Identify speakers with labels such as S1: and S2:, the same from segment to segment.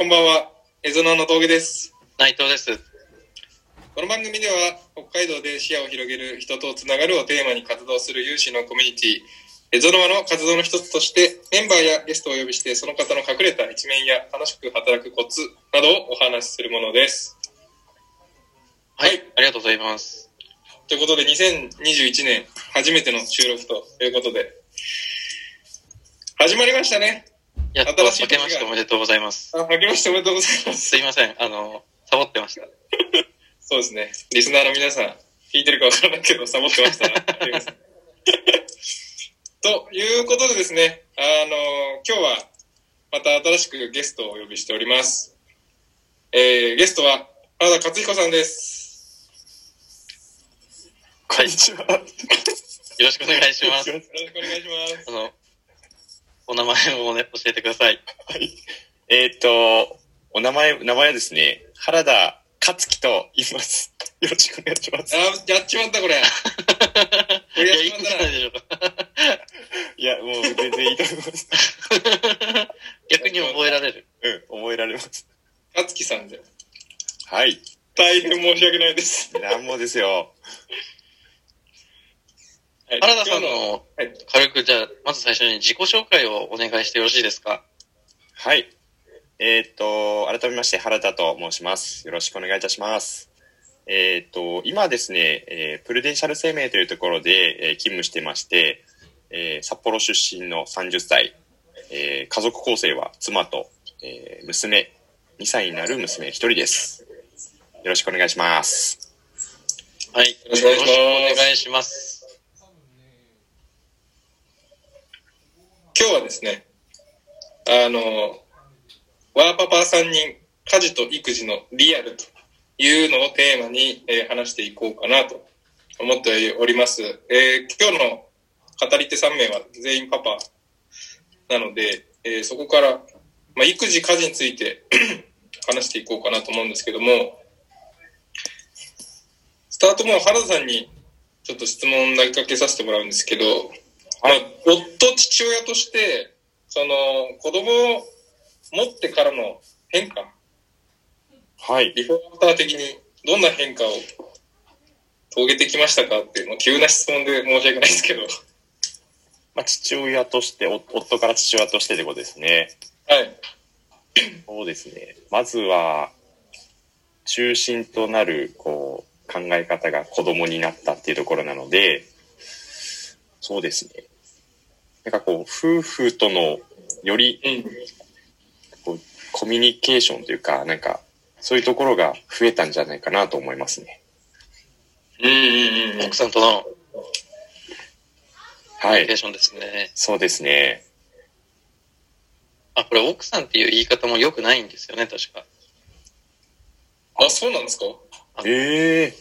S1: こんばんは。エゾナの峠です。
S2: 内藤です。
S1: この番組では、北海道で視野を広げる人とつながるをテーマに活動する有志のコミュニティ、エゾノマの活動の一つとして、メンバーやゲストをお呼びして、その方の隠れた一面や楽しく働くコツなどをお話しするものです。
S2: はい、
S1: はい
S2: ありがとうございます。
S1: ということで、2021年初めての収録ということで、始まりましたね。
S2: やっと
S1: 新しい
S2: 明けましておめでとうございます。
S1: あ、明けましておめでとうございます。
S2: すいません、あの、サボってました。
S1: そうですね。リスナーの皆さん、聞いてるかわからないけど、サボってました。ということでですね、あの、今日はまた新しくゲストをお呼びしております。えー、ゲストは原田勝彦さんです。
S2: はい、よ
S1: ちは。よ
S2: ろしくお願いします。
S1: ろしくお願いします。
S2: あの、お名前をね、教えてください。
S3: はい。えーっと、お名前、名前はですね、原田勝樹と言います。よろしくお願いします。
S1: あー、やっちまった、これ。これ
S2: いや、
S1: っちまったな。
S2: いでしょうか。
S3: いや、もう全然いいと思います。
S2: 逆に覚えられる。
S3: うん、覚えられます。
S1: 勝樹さんで。
S3: はい。
S1: 大変申し訳ないです。
S3: なんもですよ。
S1: はい
S2: 原田さんの、
S1: はい
S2: 軽く、じゃあ、まず最初に自己紹介をお願いしてよろしいですか？
S3: はい。えーっと、改めまして原田と申します。よろしくお願いいたします。えーっと、今はですね、えープルデンシャル生命というところで、えー勤務してまして、えー札幌出身の30歳、えー家族構成は妻と、えー娘、2歳になる娘1人です。よろしくお願いします。
S2: はい。よ
S1: ろしくお願いします
S2: お願いします。
S1: 今日はですね、あの、ワーパパ3人、家事と育児のリアルというのをテーマに、えー話していこうかなと思っております。えー今日の語り手3名は全員パパなので、えーそこから、まあ、育児、家事について 話していこうかなと思うんですけども、スタートも原田さんにちょっと質問投げかけさせてもらうんですけど、まあ、夫、父親として、その、子供を持ってからの変化、
S3: はい。
S1: ビフォーアフター的にどんな変化を遂げてきましたかっていう、まあ、急な質問で申し訳ないですけど。
S3: まあ、父親として、お夫から父親としてってことですね。
S1: はい。
S3: そうですね。まずは、中心となる、こう、考え方が子供になったっていうところなので、そうですね。なんかこう、夫婦とのより
S1: うん。
S3: こうコミュニケーションというか、なんか、そういうところが増えたんじゃないかなと思いますね。
S1: うんうんうん
S2: 奥さんとのコ
S3: はい
S2: ミュニケー。ションですね。
S3: そうですね。
S2: あ、これ奥さんっていう言い方も良くないんですよね、確か。
S1: あ、そうなんですか？
S3: ええ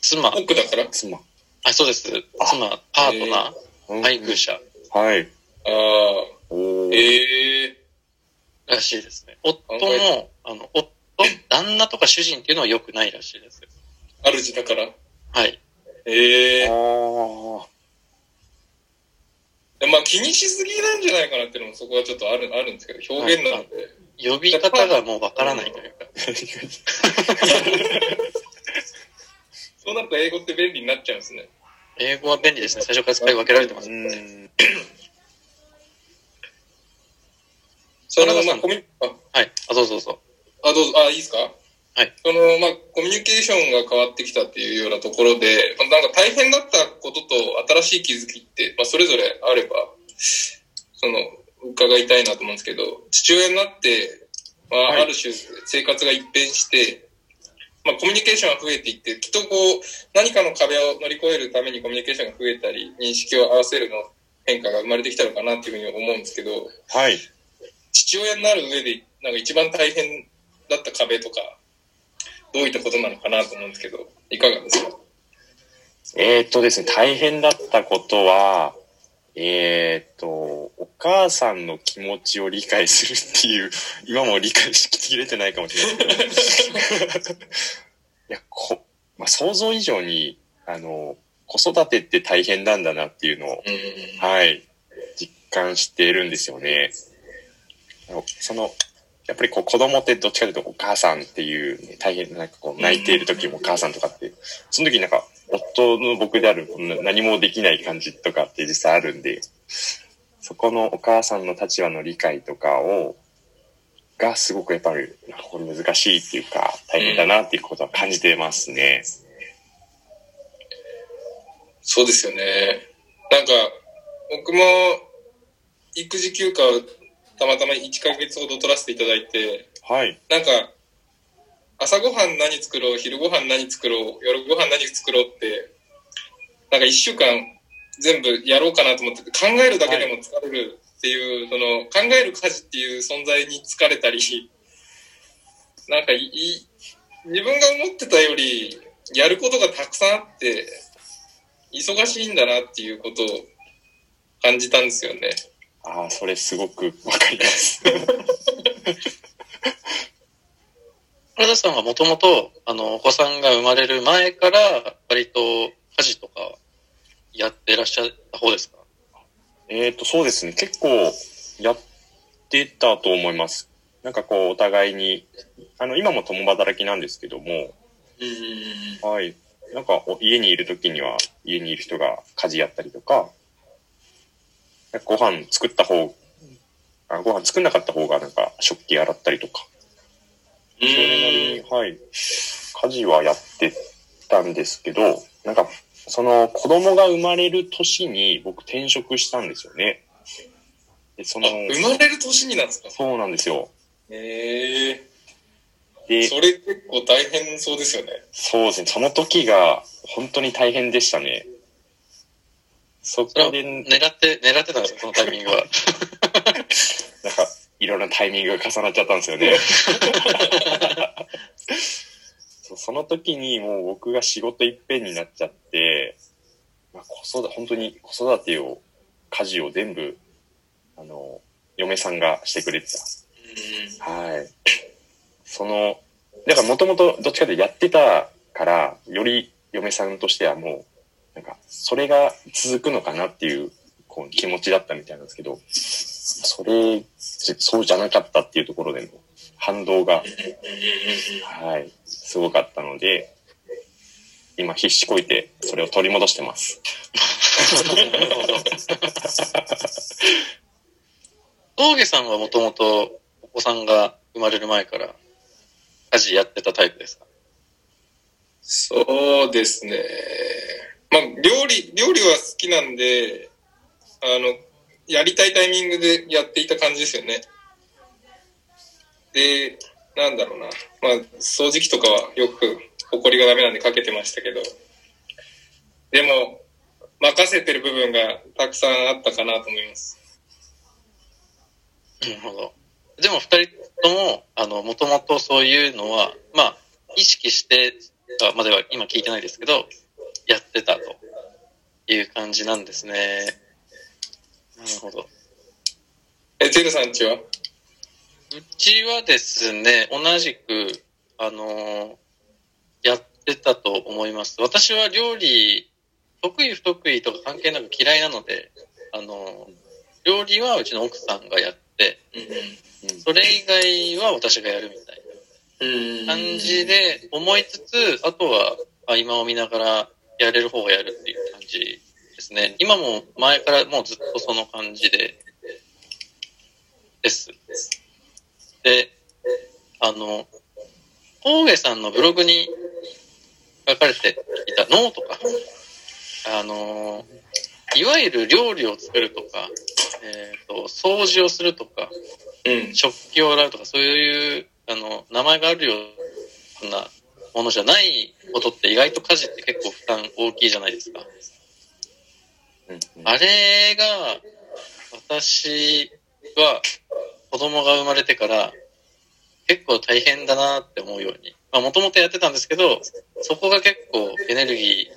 S2: 妻、
S1: 奥だから？
S3: 妻。
S2: あ、そうです。妻、パートナー、配偶者
S3: はい。
S1: ああ、ええ
S2: らしいですね。夫も、あの、夫、旦那とか主人っていうのは良くないらしいですよ。
S1: 主だから。
S2: はい。
S1: ええ
S3: あー
S1: でまあ気にしすぎなんじゃないかなっていうのもそこはちょっとある、あるんですけど、表現なので。
S2: 呼び方がもうわからないというか。
S1: そうなると英語って便利になっちゃうんですね。
S2: 英語は便利ですね。最初から使い分けられてます
S3: う
S2: ね。
S3: ん。
S1: そのまあコミュあ、
S2: はい。あ、そうそうそう。
S1: あ、どうぞ、あ、いいですか？
S2: はい。
S1: その、まあ、コミュニケーションが変わってきたっていうようなところで、まあなんか大変だったことと新しい気づきって、まあ、それぞれあれば、その、伺いたいなと思うんですけど、父親になって、まあ、
S3: はい
S1: ある種生活が一変して、まあ、コミュニケーションが増えていって、きっとこう、何かの壁を乗り越えるためにコミュニケーションが増えたり、認識を合わせるの変化が生まれてきたのかなっていうふうに思うんですけど、
S3: はい。
S1: 父親になる上で、なんか一番大変だった壁とか、どういったことなのかなと思うんですけど、いかがですか？
S3: えーっとですね、大変だったことは、えーっと、お母さんの気持ちを理解するっていう、今も理解しきれてないかもしれないですけど。いや、こ、まあ、想像以上に、あの、子育てって大変なんだなっていうのを、
S1: うん。
S3: はい、実感しているんですよね。その、やっぱりこう子供ってどっちかというとお母さんっていう、ね、大変なんかこう泣いている時もお母さんとかって、その時なんか夫の僕であるな何もできない感じとかって実際あるんで、そこのお母さんの立場の理解とかを、がすごくやっぱりこれ難しいっていうか大変だなっていうことは感じてますね。
S1: そうですよね。なんか、僕も育児休暇をたまたま1ヶ月ほど取らせていただいて、
S3: はい。
S1: なんか、朝ごはん何作ろう、昼ごはん何作ろう、夜ごはん何作ろうって、なんか1週間全部やろうかなと思って考えるだけでも疲れるっていう、その考える家事っていう存在に疲れたり、なんかいい自分が思ってたよりやることがたくさんあって、忙しいんだなっていうことを感じたんですよね。
S3: ああ、それすごくわかります。
S2: 原田さんはもともと、あの、お子さんが生まれる前から、割と家事とかやってらっしゃった方ですか？
S3: えっ、と、そうですね。結構やってたと思います。なんかこう、お互いに、あの、今も共働きなんですけども、
S1: うん。
S3: はい。なんか、お家にいる時には、家にいる人が家事やったりとか、ご飯作った方、あご飯作んなかった方がなんか食器洗ったりとか、それなりに、はい。家事はやってたんですけど、なんか、その子供が生まれる年に僕転職したんですよね。で、そ
S1: あ
S3: の、
S1: 生まれる年になんですか？
S3: そうなんですよ。
S1: へえ
S3: で、
S1: それ結構大変そうですよね。
S3: そうですね。その時が本当に大変でしたね。そこで、
S2: 狙って、狙ってたんですか？そのタイミングは。
S3: なんか、いろんなタイミングが重なっちゃったんですよね。その時にもう僕が仕事いっぺんになっちゃって、まあ、子育て、本当に子育てを、家事を全部、あの、嫁さんがしてくれてた。はい。その、だからもともとどっちかというとやってたから、より嫁さんとしてはもう、なんか、それが続くのかなっていう、こう、気持ちだったみたいなんですけど、それ、そうじゃなかったっていうところでの反動が、はい、すごかったので、今必死こいて、それを取り戻してます。
S2: 峠さんはもともとお子さんが生まれる前から家事やってたタイプですか？
S1: そうですね。まあ、料理、料理は好きなんで、あの、やりたいタイミングでやっていた感じですよね。で、なんだろうな。まあ、掃除機とかはよく、埃がダメなんでかけてましたけど、でも、任せてる部分がたくさんあったかなと思います。
S2: なるほど。でも二人とも、あの、もともとそういうのは、まあ、意識してたまでは今聞いてないですけど、やってたという感じなんですね。なるほど。
S1: え、テルさんちは？
S2: うちはですね、同じく、あのーやってたと思います。私は料理、得意不得意とか関係なく嫌いなので、あのー料理はうちの奥さんがやって、それ以外は私がやるみたいな感じで思いつつ、あとは合間を見ながらやれる方がやるっていう感じですね。今も前からもうずっとその感じで、です。で、あの、峠さんのブログに書かれていたノートか。あの、いわゆる料理を作るとか、えっ、と、掃除をするとか、
S1: うん。
S2: 食器を洗うとか、そういう、あの、名前があるようなものじゃないことって意外と家事って結構負担大きいじゃないですか。
S3: うん
S2: あれが、私は子供が生まれてから結構大変だなって思うように。まあもともとやってたんですけど、そこが結構エネルギ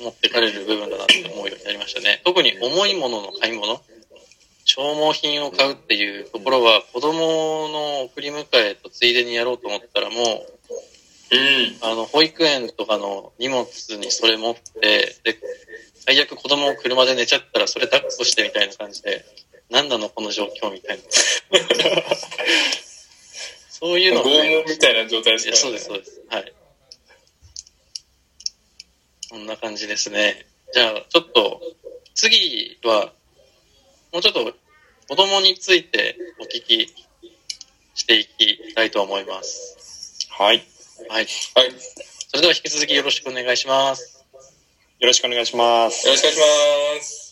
S2: ー持ってかれる部分だなって思うようになりましたね。特に重いものの買い物、消耗品を買うっていうところは子供の送り迎えとついでにやろうと思ったらもう、
S1: うん。
S2: あの、保育園とかの荷物にそれ持って、で、最悪子供を車で寝ちゃったらそれ抱っこしてみたいな感じで、何なのこの状況みたいな。そういうの
S1: 拷問みたいな状態です
S2: いや、そうです、そうです。はい。こんな感じですね。じゃあ、ちょっと、次は、もうちょっと、子供についてお聞きしていきたいと思います。
S3: はい。
S2: はい。
S1: はい。よ
S2: それでは引き続きよろしくお願いします。
S3: よろしくお願いします。
S1: ろしくお願いします。